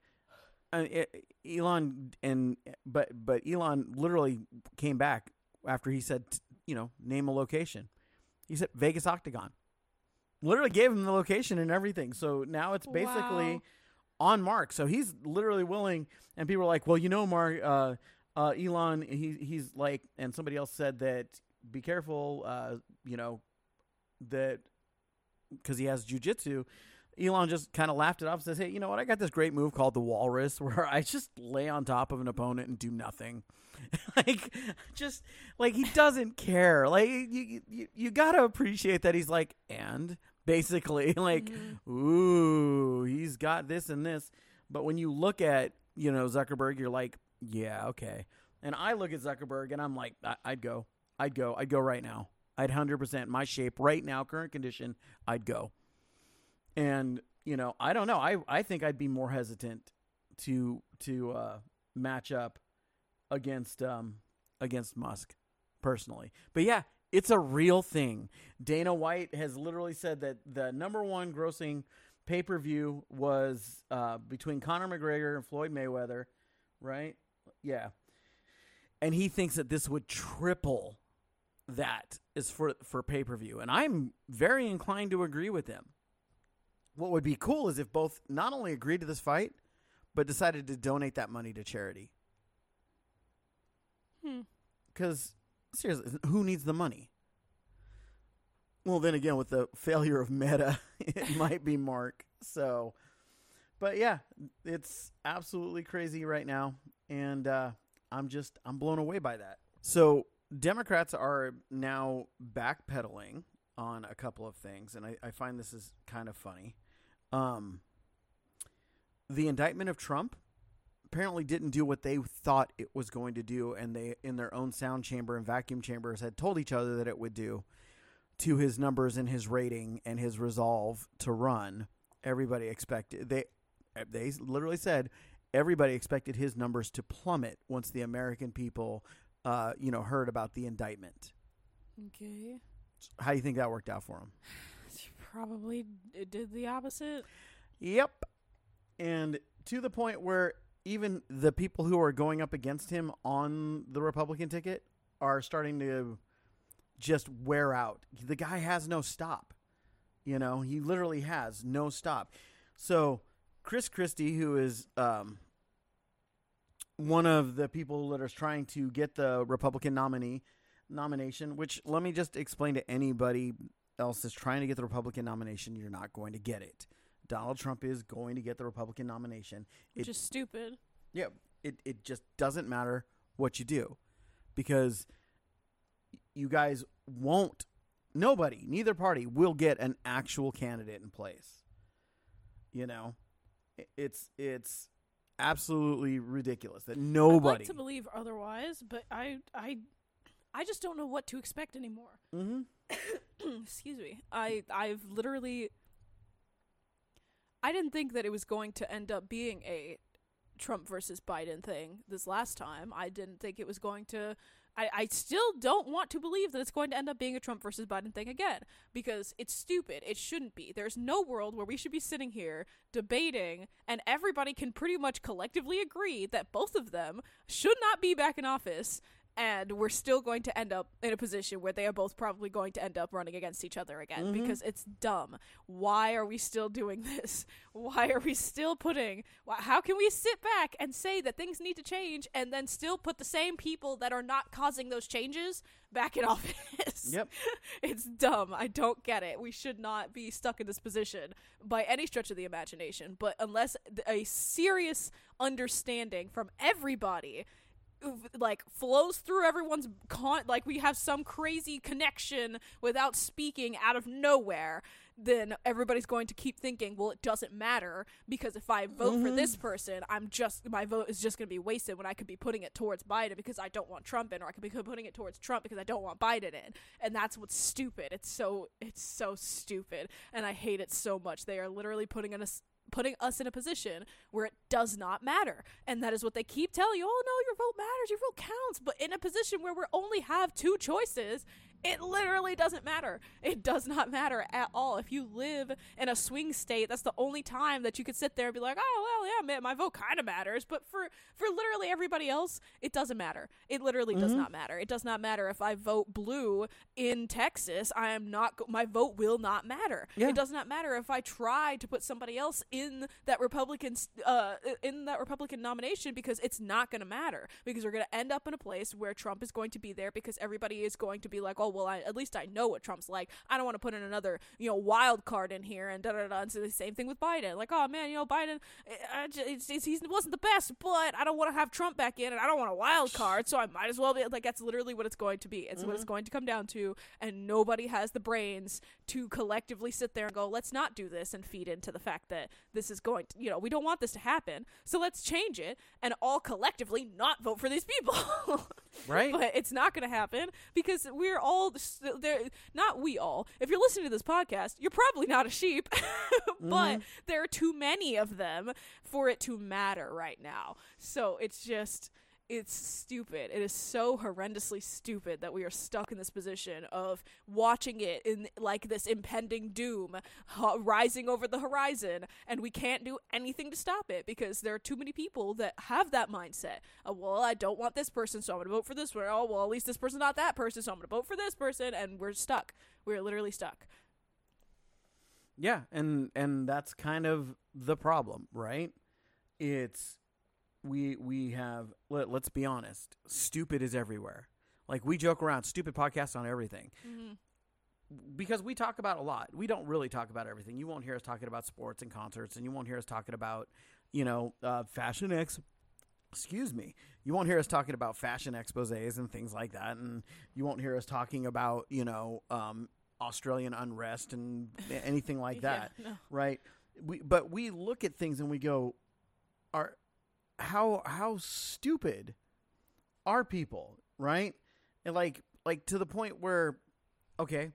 Uh, it, Elon and but but Elon literally came back after he said, t- you know, name a location. He said Vegas Octagon. Literally gave him the location and everything. So now it's basically Wow. on Mark. So he's literally willing. And people are like, well, you know, Mark, uh, uh, Elon, he, he's like, and somebody else said that be careful, uh, you know, that because he has jujitsu. Elon just kind of laughed it off and says, Hey, you know what? I got this great move called the walrus where I just lay on top of an opponent and do nothing. like, just like he doesn't care. Like, you, you, you got to appreciate that he's like, and basically, like, Mhm. ooh, he's got this and this. But when you look at, you know, Zuckerberg, you're like, yeah, okay. And I look at Zuckerberg and I'm like, I- I'd go. I'd go. I'd go right now. I'd 100% my shape right now, current condition, I'd go. And, you know, I don't know. I, I think I'd be more hesitant to to uh, match up against um against Musk personally. But yeah, it's a real thing. Dana White has literally said that the number one grossing pay per view was uh, between Conor McGregor and Floyd Mayweather, right? Yeah, and he thinks that this would triple that is for for pay per view, and I'm very inclined to agree with him. What would be cool is if both not only agreed to this fight, but decided to donate that money to charity. Hmm. Because seriously, who needs the money? Well, then again, with the failure of Meta, it might be Mark. So, but yeah, it's absolutely crazy right now, and uh, I'm just I'm blown away by that. So Democrats are now backpedaling on a couple of things, and I, I find this is kind of funny. Um, the indictment of Trump apparently didn't do what they thought it was going to do, and they, in their own sound chamber and vacuum chambers, had told each other that it would do to his numbers and his rating and his resolve to run. Everybody expected they they literally said everybody expected his numbers to plummet once the American people, uh, you know, heard about the indictment. Okay. How do you think that worked out for him? probably did the opposite. Yep. And to the point where even the people who are going up against him on the Republican ticket are starting to just wear out. The guy has no stop. You know, he literally has no stop. So, Chris Christie, who is um, one of the people that is trying to get the Republican nominee nomination, which let me just explain to anybody else that's trying to get the Republican nomination, you're not going to get it. Donald Trump is going to get the Republican nomination. Which It- is stupid. Yeah, it it just doesn't matter what you do because you guys won't nobody, neither party will get an actual candidate in place. You know, it's it's absolutely ridiculous that nobody. I'd like to believe otherwise, but I I I just don't know what to expect anymore. Mhm. Excuse me. I I've literally I didn't think that it was going to end up being a Trump versus Biden thing this last time. I didn't think it was going to I, I still don't want to believe that it's going to end up being a Trump versus Biden thing again because it's stupid. It shouldn't be. There's no world where we should be sitting here debating and everybody can pretty much collectively agree that both of them should not be back in office and we're still going to end up in a position where they are both probably going to end up running against each other again Mhm. because it's dumb. Why are we still doing this? Why are we still putting why, how can we sit back and say that things need to change and then still put the same people that are not causing those changes back in office? Yep. it's dumb. I don't get it. We should not be stuck in this position by any stretch of the imagination, but unless a serious understanding from everybody like flows through everyone's con like we have some crazy connection without speaking out of nowhere then everybody's going to keep thinking well it doesn't matter because if i vote for this mm-hmm. person i'm just my vote is just going to be wasted when i could be putting it towards biden because i don't want trump in or i could be putting it towards trump because i don't want biden in. And that's what's stupid. It's so it's so stupid. And i hate it so much. They are literally putting us putting us in a position where it does not matter. And that is what they keep telling you. Oh no, your vote matters, your vote counts. But in a position where we only have two choices, it literally doesn't matter. It does not matter at all. If you live in a swing state, that's the only time that you could sit there and be like, "Oh, well, yeah, man, my vote kind of matters." But for for literally everybody else, it doesn't matter. It literally does not matter. It does not matter if I vote blue in Texas. I am not go- my vote will not matter. Yeah. It does not matter if I try to put somebody else in that Republican uh in that Republican nomination because it's not going to matter because we're going to end up in a place where Trump is going to be there because everybody is going to be like, "Oh, well, I, at least I know what Trump's like. I don't want to put in another, you know, wild card in here and da da da." And so the same thing with Biden. Like, "Oh man, you know, Biden eh, I, j- it's, it's, he wasn't the best, but I don't want to have Trump back in and I don't want a wild card, so I might as well be like that's literally what it's going to be. It's what it's going to come down to and nobody has the brains to collectively sit there and go, let's not do this and feed into the fact that this is going to, you know, we don't want this to happen. So let's change it and all collectively not vote for these people. Right? but it's not going to happen because we're all there. Not we all. If you're listening to this podcast, you're probably not a sheep, but mm-hmm. there are too many of them for it to matter right now. So it's just. It's stupid. It is so horrendously stupid that we are stuck in this position of watching it in like this impending doom rising over the horizon, and we can't do anything to stop it because there are too many people that have that mindset. Uh, well, I don't want this person, so I'm to vote for this one. Oh, well, at least this person's not that person, so I'm to vote for this person, and we're stuck. We're literally stuck. Yeah, and and that's kind of the problem, right? It's we we have let, let's be honest, stupid is everywhere. Like we joke around, stupid podcasts on everything. Mm-hmm. Because we talk about a lot. We don't really talk about everything. You won't hear us talking about sports and concerts and you won't hear us talking about, you know, uh, fashion ex excuse me. You won't hear us talking about fashion exposés and things like that and you won't hear us talking about, you know, um, Australian unrest and anything like that Yeah, no. right? We but we look at things and we go, are how how stupid are people, right? And like like to the point where, okay,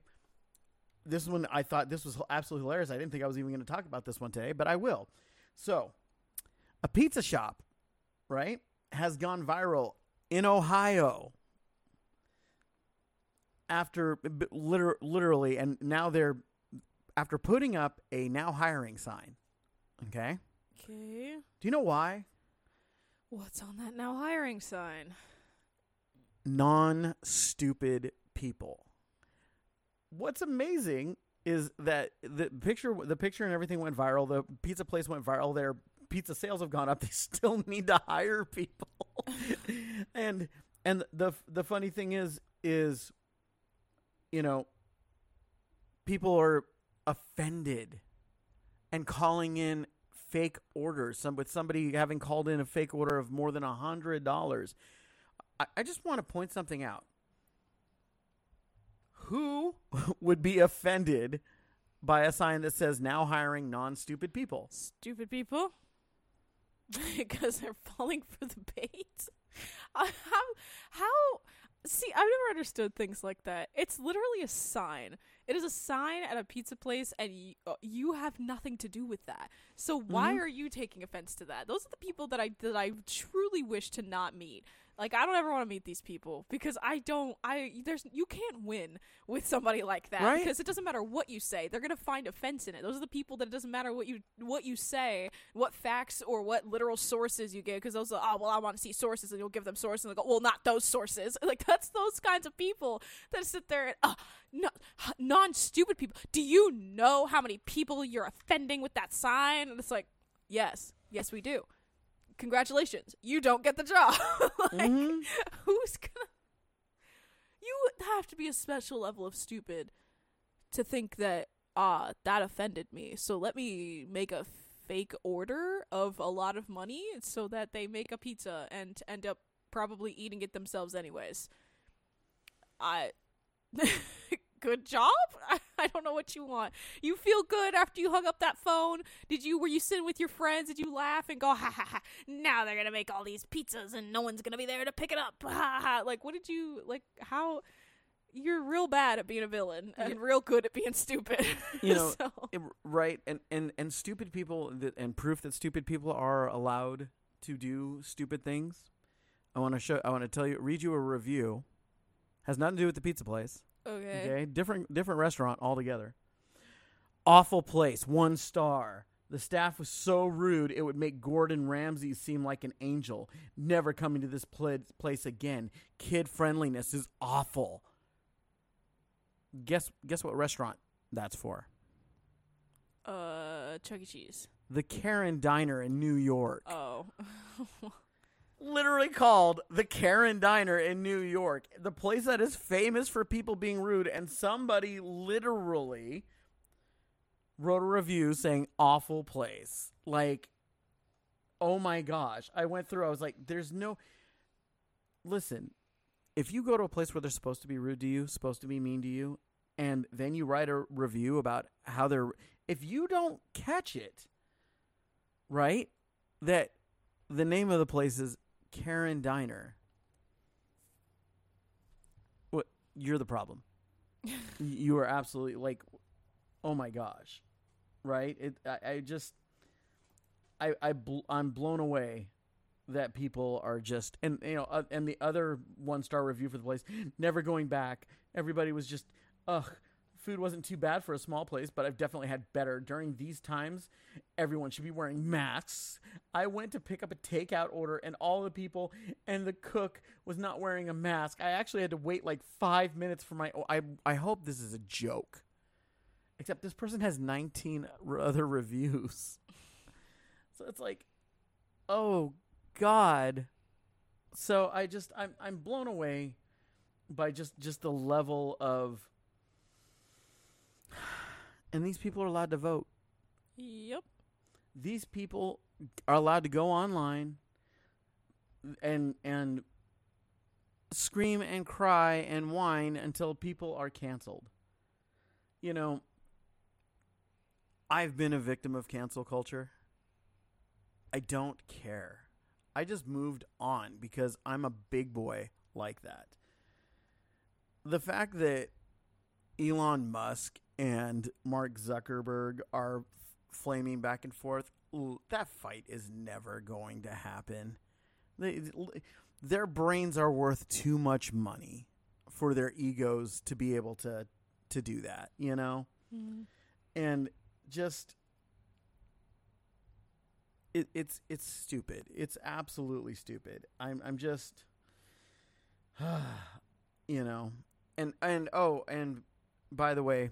this one I thought this was absolutely hilarious. I didn't think I was even going to talk about this one today, but I will. So, a pizza shop, right, has gone viral in Ohio after liter- literally, and now they're after putting up a now hiring sign. Okay? Okay. Do you know why? What's on that now hiring sign? Non-stupid people. What's amazing is that the picture the picture and everything went viral. The pizza place went viral. Their pizza sales have gone up. They still need to hire people. and and the the funny thing is is you know people are offended and calling in fake orders some with somebody having called in a fake order of more than hundred dollars. I, I just want to point something out. Who would be offended by a sign that says now hiring non-stupid people Stupid people. because they're falling for the bait. Uh, how how see i've never understood things like that. It's literally a sign it is a sign at a pizza place and y- uh, you have nothing to do with that. So why Mhm. are you taking offense to that? Those are the people that i that i truly wish to not meet like i don't ever want to meet these people because i don't i there's you can't win with somebody like that Right. because it doesn't matter what you say they're gonna find offense in it. Those are the people that it doesn't matter what you what you say what facts or what literal sources you give because those are oh well i want to see sources and you'll give them sources. And they go well not those sources. Like that's those kinds of people that sit there and uh, no, non-stupid people. Do you know how many people you're offending with that sign? And it's like yes yes we do congratulations you don't get the job. Like Mhm. who's gonna you would have to be a special level of stupid to think that ah that offended me. So let me make a fake order of a lot of money so that they make a pizza and end up probably eating it themselves anyways. I good job? I, I don't know what you want. You feel good after you hung up that phone? Did you were you sitting with your friends? Did you laugh and go ha ha ha now they're gonna make all these pizzas and no one's gonna be there to pick it up. Ha ha ha. like what did you like how you're real bad at being a villain and Yeah. real good at being stupid. You know, so, It- right and, and and stupid people that, and proof that stupid people are allowed to do stupid things. I want to show i want to tell you read you a review. Has nothing to do with the pizza place okay, okay? Different different restaurant altogether. Awful place. One star. The staff was so rude it would make gordon ramsay seem like an angel. Never coming to this pla- place again. Kid friendliness is awful. Guess guess what restaurant that's for? Uh chuck e. Cheese. The Karen Diner in New York. oh Literally called the Karen Diner in New York. The place that is famous for people being rude, and somebody literally wrote a review saying awful place. Like, oh my gosh. I went through, I was like, there's no. Listen, if you go to a place where they're supposed to be rude to you, supposed to be mean to you, and then you write a review about how they're. If you don't catch it, right? That the name of the place is Karen Diner. What? You're the problem. You are absolutely like, oh my gosh, right? It. I, I just. I I bl- I'm blown away that people are just and you know uh, and the other one star review for the place never going back. Everybody was just ugh. Food wasn't too bad for a small place, but I've definitely had better during these times. Everyone should be wearing masks. I went to pick up a takeout order, and all the people and the cook was not wearing a mask. I actually had to wait like five minutes for my. I I hope this is a joke. Except this person has 19 other reviews, so it's like, oh God. So I just I'm I'm blown away by just just the level of. And these people are allowed to vote yep these people are allowed to go online and and scream and cry and whine until people are canceled. You know, I've been a victim of cancel culture. I don't care. I just moved on because I'm a big boy like that. The fact that Elon Musk and Mark Zuckerberg are f- flaming back and forth, that fight is never going to happen. They, their brains are worth too much money for their egos to be able to to do that, you know? Mm. and just it, it's it's stupid. It's absolutely stupid. I'm I'm just you know. And and oh, and by the way,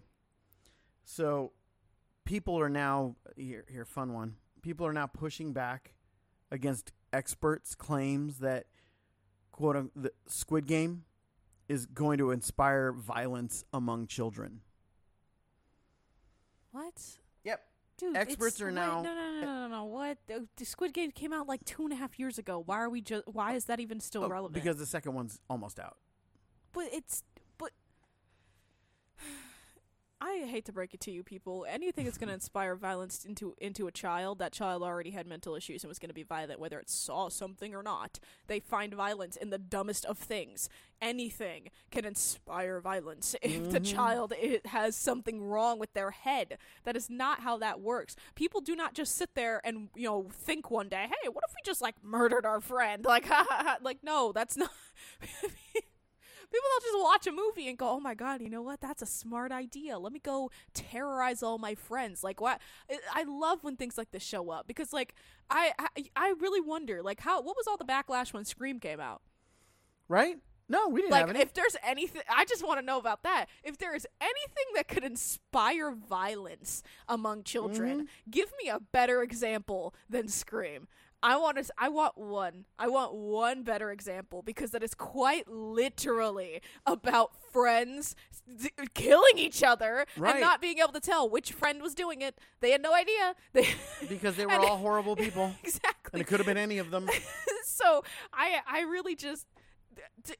so people are now here here fun one. People are now pushing back against experts' claims that quote unquote, the Squid Game is going to inspire violence among children. What? Yep. Dude, Experts are now- No, no, no, no, no. What? The, Squid Game came out like two and a half years ago. Why are we just? Why is that even still Oh, relevant? because the second one's almost out. but it's. I hate to break it to you, people. Anything that's going to inspire violence into into a child, that child already had mental issues and was going to be violent, whether it saw something or not. They find violence in the dumbest of things. Anything can inspire violence if the Mhm. child it has something wrong with their head. That is not how that works. People do not just sit there and you know think one day, "Hey, what if we just like murdered our friend?" Like, ha ha ha. Like, no, that's not. People don't just watch a movie and go, "Oh my god, you know what? That's a smart idea. Let me go terrorize all my friends." Like what? I- I love when things like this show up because like I I, I really wonder like how what was all the backlash when Scream came out? Right? No, we didn't Like have any. if there's anything I just want to know about that. If there is anything that could inspire violence among children, Mm-hmm. give me a better example than Scream. I want to I want one. I want one better example because that is quite literally about friends d- killing each other Right. and not being able to tell which friend was doing it. They had no idea. They because they were all horrible people, exactly and it could have been any of them. so I I really just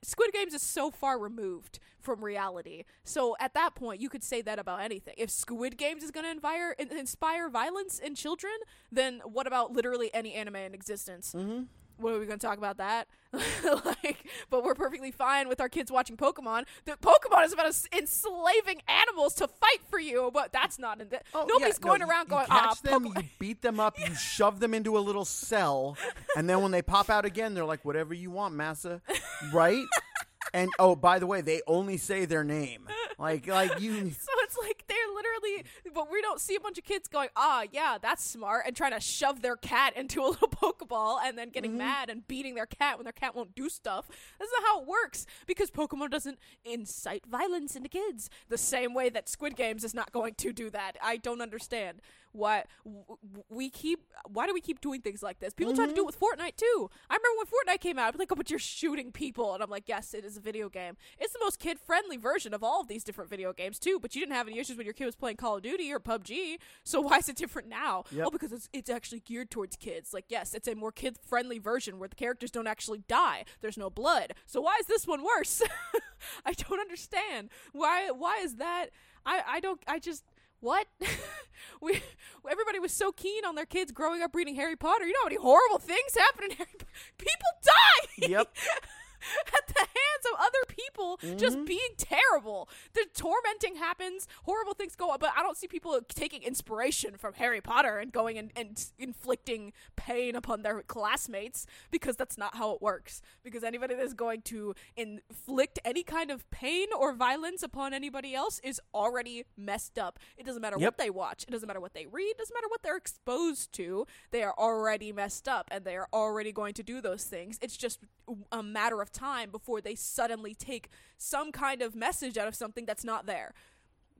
Squid Games is so far removed from reality. So at that point, you could say that about anything. If Squid Games is going to inspire inspire violence in children, then what about literally any anime in existence? Mm-hmm. What are we going to talk about that? like, but we're perfectly fine with our kids watching Pokemon. The Pokemon is about us enslaving animals to fight for you, but that's not in the. Nobody's going around going, Oh, you ah, catch them, Pokemon. you beat them up, you shove them into a little cell, and then when they pop out again, they're like, "Whatever you want, massa," right? And oh, by the way, they only say their name. Like, like you. So it's like they're literally, but we don't see a bunch of kids going, ah, yeah, that's smart, and trying to shove their cat into a little Pokeball and then getting mad and beating their cat when their cat won't do stuff. That's not how it works because Pokemon doesn't incite violence into kids the same way that Squid Games is not going to do that. I don't understand why we keep. Why do we keep doing things like this? People tried to do it mm-hmm. with Fortnite too. I remember when Fortnite came out, I'd be like, oh, but you're shooting people, and I'm like, yes, it is a video game. It's the most kid-friendly version of all of these different video games too. But you didn't have any issues when your kid was playing Call of Duty or PUBG. So why is it different now? Yep. Oh, because it's it's actually geared towards kids. Like, yes, it's a more kid-friendly version where the characters don't actually die. There's no blood. So why is this one worse? I don't understand. Why why is that? I I don't. I just. What? we everybody was so keen on their kids growing up reading Harry Potter. You know how many horrible things happen in Harry Potter? People die. Yep. at the hands of other people just Mm-hmm. being terrible. The tormenting happens, horrible things go on, but I don't see people taking inspiration from Harry Potter and going and, and inflicting pain upon their classmates because that's not how it works. Because anybody that's going to inflict any kind of pain or violence upon anybody else is already messed up. It doesn't matter Yep. what they watch, it doesn't matter what they read, it doesn't matter what they're exposed to. They are already messed up and they are already going to do those things. It's just a matter of time before they suddenly take some kind of message out of something that's not there.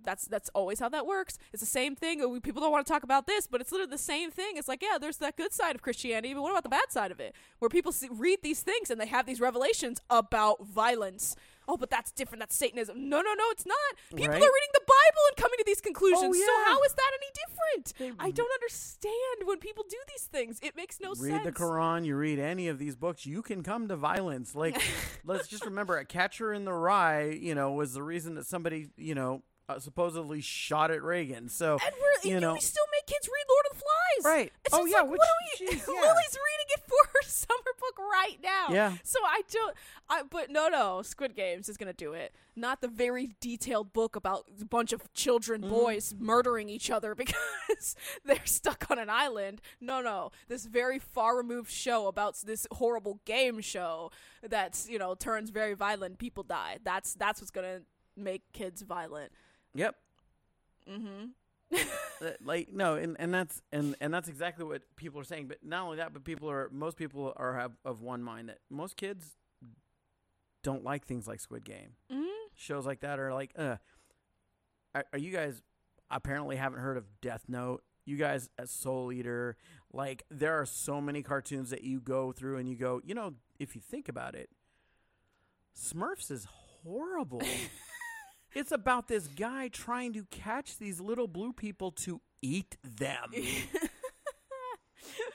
That's that's always how that works. It's the same thing. We, people don't want to talk about this, but it's literally the same thing. It's like, yeah, there's that good side of Christianity, but what about the bad side of it? Where people see, read these things and they have these revelations about violence. Oh, but that's different. That's Satanism. No, no, no, it's not. People Right. are reading the Bible and coming to these conclusions. yeah. So how is that any different? They- I don't understand when people do these things. It makes no read sense. Read the Quran, you read any of these books, you can come to violence. Like, let's just remember, a catcher in the rye, you know, was the reason that somebody, you know, uh, supposedly shot at Reagan. So, And we're, you you know, we still make kids read Lord of the Flies. Right. It's Oh, yeah, like, which- what are we? jeez, yeah. Lily's reading it for her summer book right now. Yeah. So I don't. I but no, no. Squid Games is gonna do it. Not the very detailed book about a bunch of children, Mm-hmm. boys murdering each other because they're stuck on an island. No, no. This very far removed show about this horrible game show that's you know turns very violent. People die. That's that's what's gonna make kids violent. Yep. Mm-hmm. Like no, and, and that's and and that's exactly what people are saying. But not only that, but people are most people are have of one mind that most kids don't like things like Squid Game. Mhm. Shows like that are like, uh, are, are you guys apparently haven't heard of Death Note? You guys, as Soul Eater, like there are so many cartoons that you go through and you go, you know, if you think about it, Smurfs is horrible. it's about this guy trying to catch these little blue people to eat them.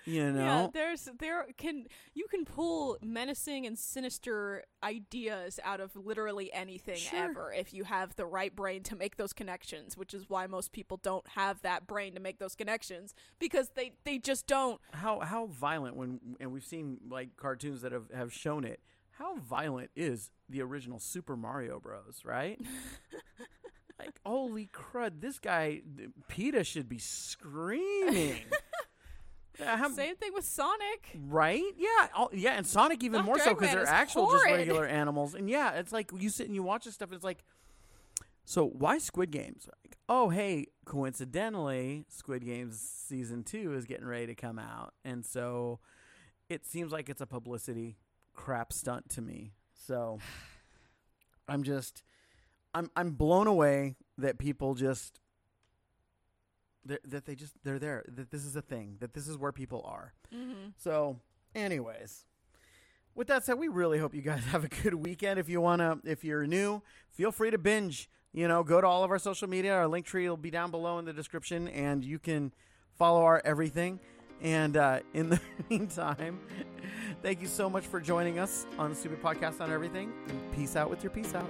you Yeah, know? there's there can you can pull menacing and sinister ideas out of literally anything Sure. ever if you have the right brain to make those connections, which is why most people don't have that brain to make those connections because they they just don't. how how violent when and we've seen like cartoons that have, have shown it how violent is the original super mario bros right holy crud this guy peta should be screaming. Uh, how- Same thing with Sonic. right? Yeah all, yeah and sonic even more so because they're actual just regular animals. And yeah it's like you sit and you watch this stuff and it's like so why squid games? Like oh hey coincidentally squid games season two is getting ready to come out. And so it seems like it's a publicity crap stunt to me. So i'm just i'm i'm blown away that people just that they just they're there that this is a thing that this is where people are Mm-hmm. so, anyways, with that said, we really hope you guys have a good weekend. If you wanna, if you're new, feel free to binge. You know, go to all of our social media. Our Linktree will be down below in the description, and you can follow our everything. And uh, in the meantime, thank you so much for joining us on the Stupid Podcast on Everything. Peace out with your peace out.